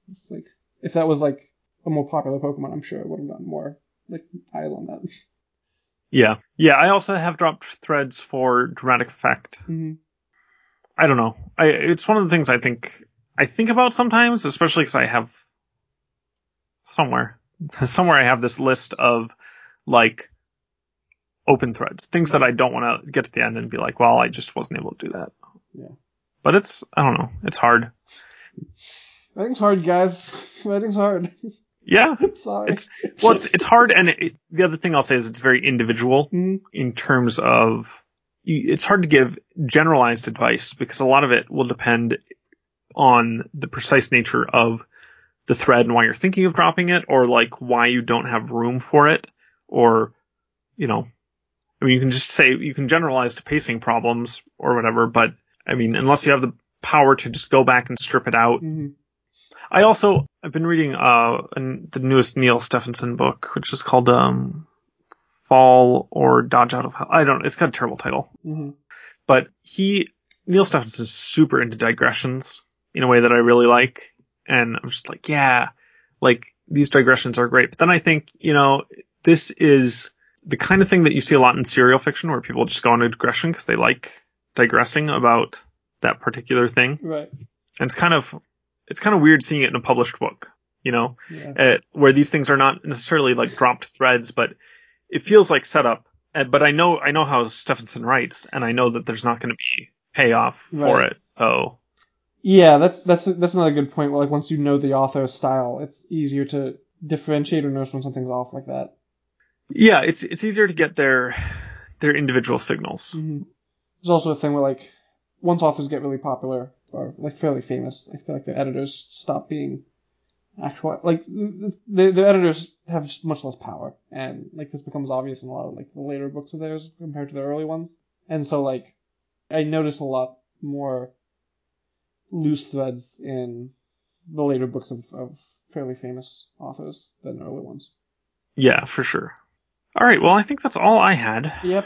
It's like if that was like a more popular Pokemon, I'm sure I would have gotten more like eyes on that. Yeah, yeah. I also have dropped threads for dramatic effect. hmm I don't know. I it's one of the things I think I think about sometimes, especially because I have somewhere somewhere I have this list of like open threads, things that I don't want to get to the end and be like, well, I just wasn't able to do that. Yeah. But it's I don't know. It's hard. Writing's hard, guys. Writing's hard. Yeah. Sorry. It's well, it's it's hard, and it, the other thing I'll say is it's very individual Mhm. in terms of it's hard to give generalized advice because a lot of it will depend on the precise nature of the thread and why you're thinking of dropping it, or like why you don't have room for it, or you know, I mean, you can just say you can generalize to pacing problems or whatever, but I mean, unless you have the power to just go back and strip it out Mhm. I also I've been reading uh an, the newest Neal Stephenson book, which is called um Fall or Dodge Out of Hell. I don't. It's got a terrible title, Mhm. but he Neal Stephenson is super into digressions in a way that I really like, and I'm just like, yeah, like these digressions are great. But then I think you know this is the kind of thing that you see a lot in serial fiction where people just go on a digression because they like digressing about that particular thing, Right. and it's kind of it's kind of weird seeing it in a published book, you know, Yeah. uh, where these things are not necessarily like dropped threads, but it feels like setup. Uh, but I know I know how Stephenson writes, and I know that there's not going to be payoff for it. So Yeah, that's that's that's another good point. Where like once you know the author's style, it's easier to differentiate or notice when something's off like that. Yeah, it's it's easier to get their their individual signals. Mm-hmm. There's also a thing where like once authors get really popular or like fairly famous, I feel like the editors stop being actual like the, the, editors have much less power, and like this becomes obvious in a lot of like the later books of theirs compared to the early ones. And so like I notice a lot more loose threads in the later books of, of fairly famous authors than the early ones. Yeah, for sure. All right, well, I think that's all I had. Yep.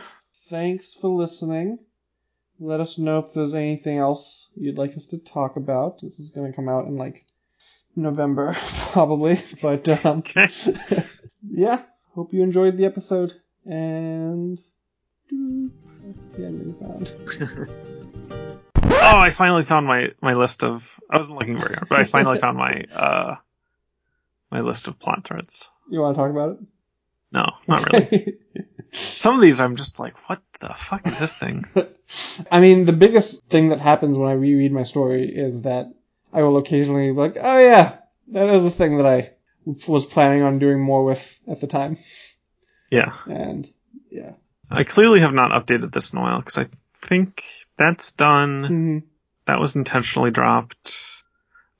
Thanks for listening. Let us know if there's anything else you'd like us to talk about. This is going to come out in like November, probably. But um, Okay. yeah, hope you enjoyed the episode. And that's the ending sound. Oh, I finally found my my list of. I wasn't looking very hard, but I finally found my uh my list of plot threads. You want to talk about it? No, not really. Some of these I'm just like, what the fuck is this thing? I mean, the biggest thing that happens when I reread my story is that I will occasionally be like, oh yeah, that is a thing that I was planning on doing more with at the time. Yeah. And yeah. I clearly have not updated this in a while because I think that's done. hmm That was intentionally dropped.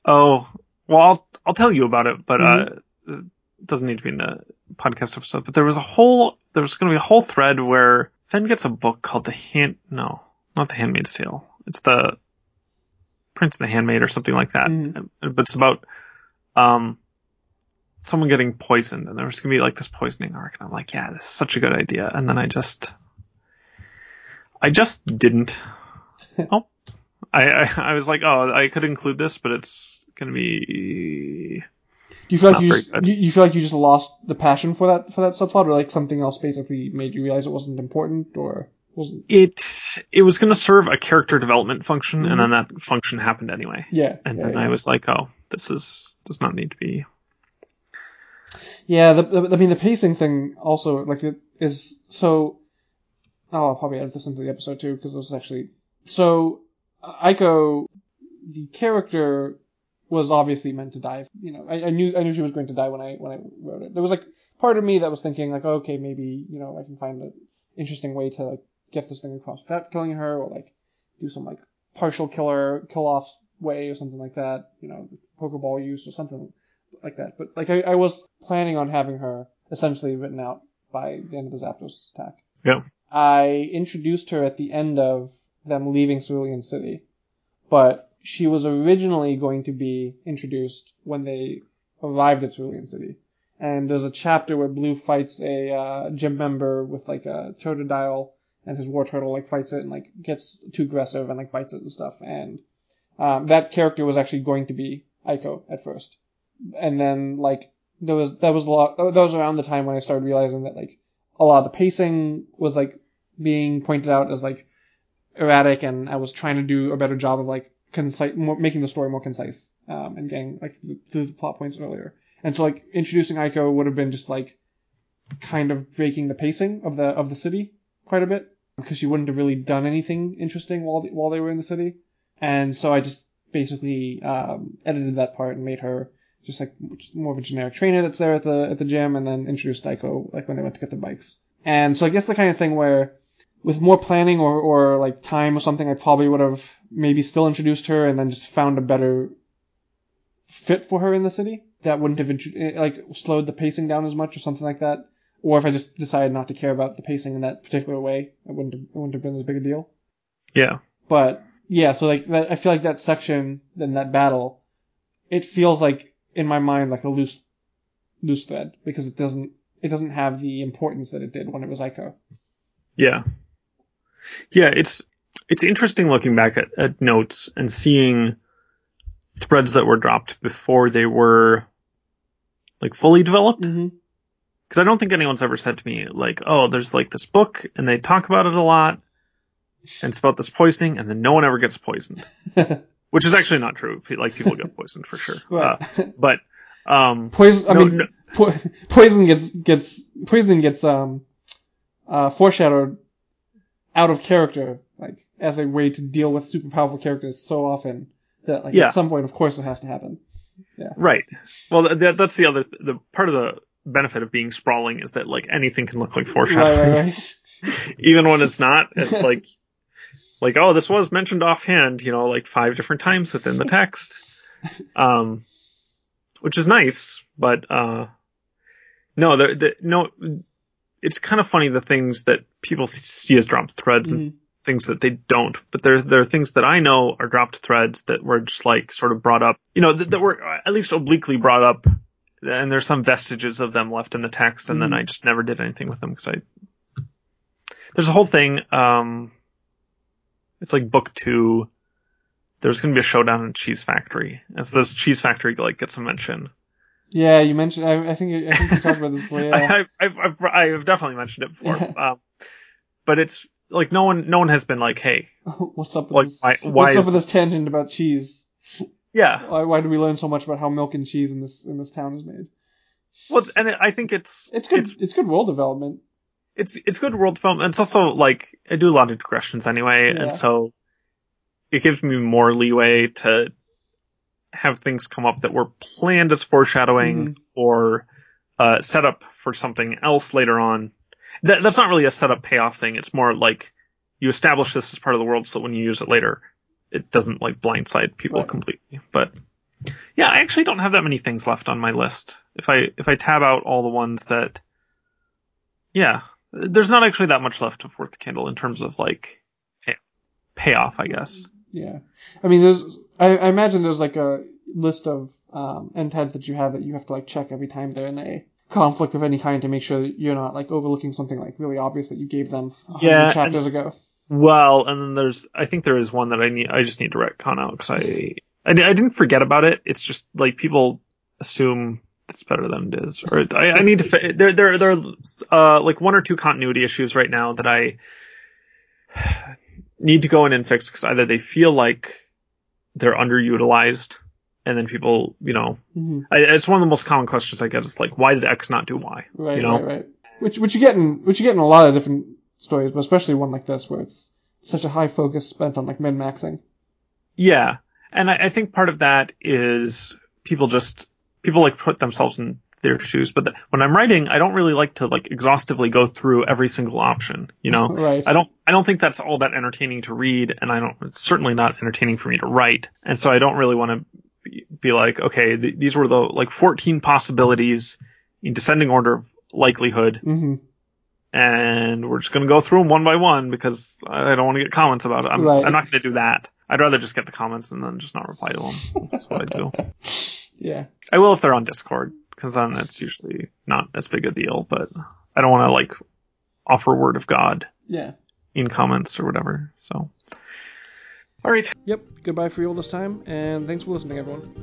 Oh, well, I'll I'll tell you about it, but uh, it doesn't need to be in the podcast episode. But there was a whole there was going to be a whole thread where Fenn gets a book called The Hand. No, not the Handmaid's Tale. It's the Prince and the Handmaid or something like that. Mhm. But it's about um someone getting poisoned, and there's gonna be like this poisoning arc, and I'm like, yeah, this is such a good idea. And then I just, I just didn't. oh, I, I I was like, oh, I could include this, but it's gonna be Do you feel like you just good. you, you feel like you just lost the passion for that for that subplot, or like something else basically made you realize it wasn't important, or wasn't? it. It was gonna serve a character development function, and then mm-hmm. that function happened anyway. Yeah. And yeah, then yeah. I was like, oh, this is does not need to be. Yeah, the, the, I mean the pacing thing also like it is so. Oh, I'll probably edit this into the episode too because it was actually so. Aiko, the character, was obviously meant to die. You know, I, I knew I knew she was going to die when I when I wrote it. There was like part of me that was thinking like, okay, maybe you know I can find an interesting way to like get this thing across without killing her, or like do some like partial killer kill off way or something like that. You know, Pokeball use or something like that. But like I, I was planning on having her essentially written out by the end of the Zapdos attack. Yeah. I introduced her at the end of them leaving Cerulean City, but she was originally going to be introduced when they arrived at Cerulean City. And there's a chapter where Blue fights a uh, gym member with like a Totodile, and his Wartortle like fights it and like gets too aggressive and like bites it and stuff. And um, that character was actually going to be Aiko at first, and then like there was that was a lot that was around the time when I started realizing that like a lot of the pacing was like being pointed out as like erratic, and I was trying to do a better job of like concise, more, making the story more concise, um, and getting like through the plot points earlier. And so like introducing Aiko would have been just like kind of breaking the pacing of the of the city quite a bit because she wouldn't have really done anything interesting while while they were in the city. And so I just basically um, edited that part and made her just like more of a generic trainer that's there at the at the gym, and then introduced Aiko like when they went to get their bikes. And so I guess the kind of thing where with more planning or, or like time or something, I probably would have maybe still introduced her and then just found a better fit for her in the city that wouldn't have intro- eh, like slowed the pacing down as much or something like that. Or if I just decided not to care about the pacing in that particular way, it wouldn't have, it wouldn't have been as big a deal. Yeah. But yeah, so like that, I feel like that section, then that battle, it feels like in my mind like a loose, loose thread because it doesn't, it doesn't have the importance that it did when it was Aiko. Yeah. Yeah, it's it's interesting looking back at, at notes and seeing threads that were dropped before they were like fully developed. Mm-hmm. Because I don't think anyone's ever said to me like, "Oh, there's like this book and they talk about it a lot, and it's about this poisoning, and then no one ever gets poisoned," which is actually not true. Like people get poisoned for sure. Right. Uh, but um, Poison. I No, mean, no. po- poison gets gets poisoning gets um uh foreshadowed out of character, like as a way to deal with super powerful characters so often that like Yeah. at some point, of course, it has to happen. Yeah. Right. Well, that, that's the other th- the part of the benefit of being sprawling is that like anything can look like Right, foreshadowing. right, right. even when it's not, it's like, like, oh, this was mentioned offhand, you know, like five different times within the text. Um, which is nice, but, uh, no, the, the, no, it's kind of funny the things that people see as dropped threads and Mhm. things that they don't, but there, there are things that I know are dropped threads that were just like sort of brought up, you know, that, that were at least obliquely brought up and there's some vestiges of them left in the text and then Mhm. I just never did anything with them because I there's a whole thing. Um, it's like book two. There's going to be a showdown in Cheese Factory, and so this Cheese Factory like gets a mention. Yeah, you mentioned. I, I think. I think we talked about this before. Yeah. I, I've, I've, I've, definitely mentioned it before, um, but it's like no one, no one has been like, hey, what's up with like this? why, why what's up with this? tangent about cheese? Yeah, Why, why do we learn so much about how milk and cheese in this in this town is made? well, and it, I think it's It's good. It's It's, good world development. it's it's good world film. And it's also like I do a lot of digressions anyway, Yeah. and so it gives me more leeway to have things come up that were planned as foreshadowing Mhm. or uh, set up for something else later on. That, that's not really a setup payoff thing. It's more like you establish this as part of the world so that when you use it later, it doesn't like blindside people Right. completely. But yeah, I actually don't have that many things left on my list. If I if I tab out all the ones that, yeah, there's not actually that much left of Worth the Candle in terms of like payoff, I guess. Yeah. I mean, there's, I, I imagine there's like a list of, um, end heads that you have that you have to like check every time they're in a conflict of any kind to make sure that you're not like overlooking something like really obvious that you gave them Yeah, chapters ago. Well, and then there's, I think there is one that I need, I just need to retcon out because I, I, I didn't forget about it. It's just like people assume it's better than it is, or I, I need to, there, there, there are, uh, like one or two continuity issues right now that I need to go in and fix because either they feel like they're underutilized and then people, you know, hmm I, it's one of the most common questions I get is like, why did X not do Y? Right, you know? right, right. Which, which you get in, which you get in a lot of different stories, but especially one like this where it's such a high focus spent on like min maxing. Yeah. And I, I think part of that is people just, people like put themselves in their shoes. But the, when I'm writing, I don't really like to like exhaustively go through every single option, you know? Right. I don't, I don't think that's all that entertaining to read and I don't, it's certainly not entertaining for me to write. And so I don't really want to be, be like, okay, th- these were the like 14 possibilities in descending order of likelihood hmm and we're just going to go through them one by one because I don't want to get comments about it. I'm, Right. I'm not going to do that. I'd rather just get the comments and then just not reply to them. That's what I do. Yeah. I will if they're on Discord because then it's usually not as big a deal. But I don't want to like offer word of God. Yeah. In comments or whatever. So. All right. Yep. Goodbye for you all this time, and thanks for listening, everyone.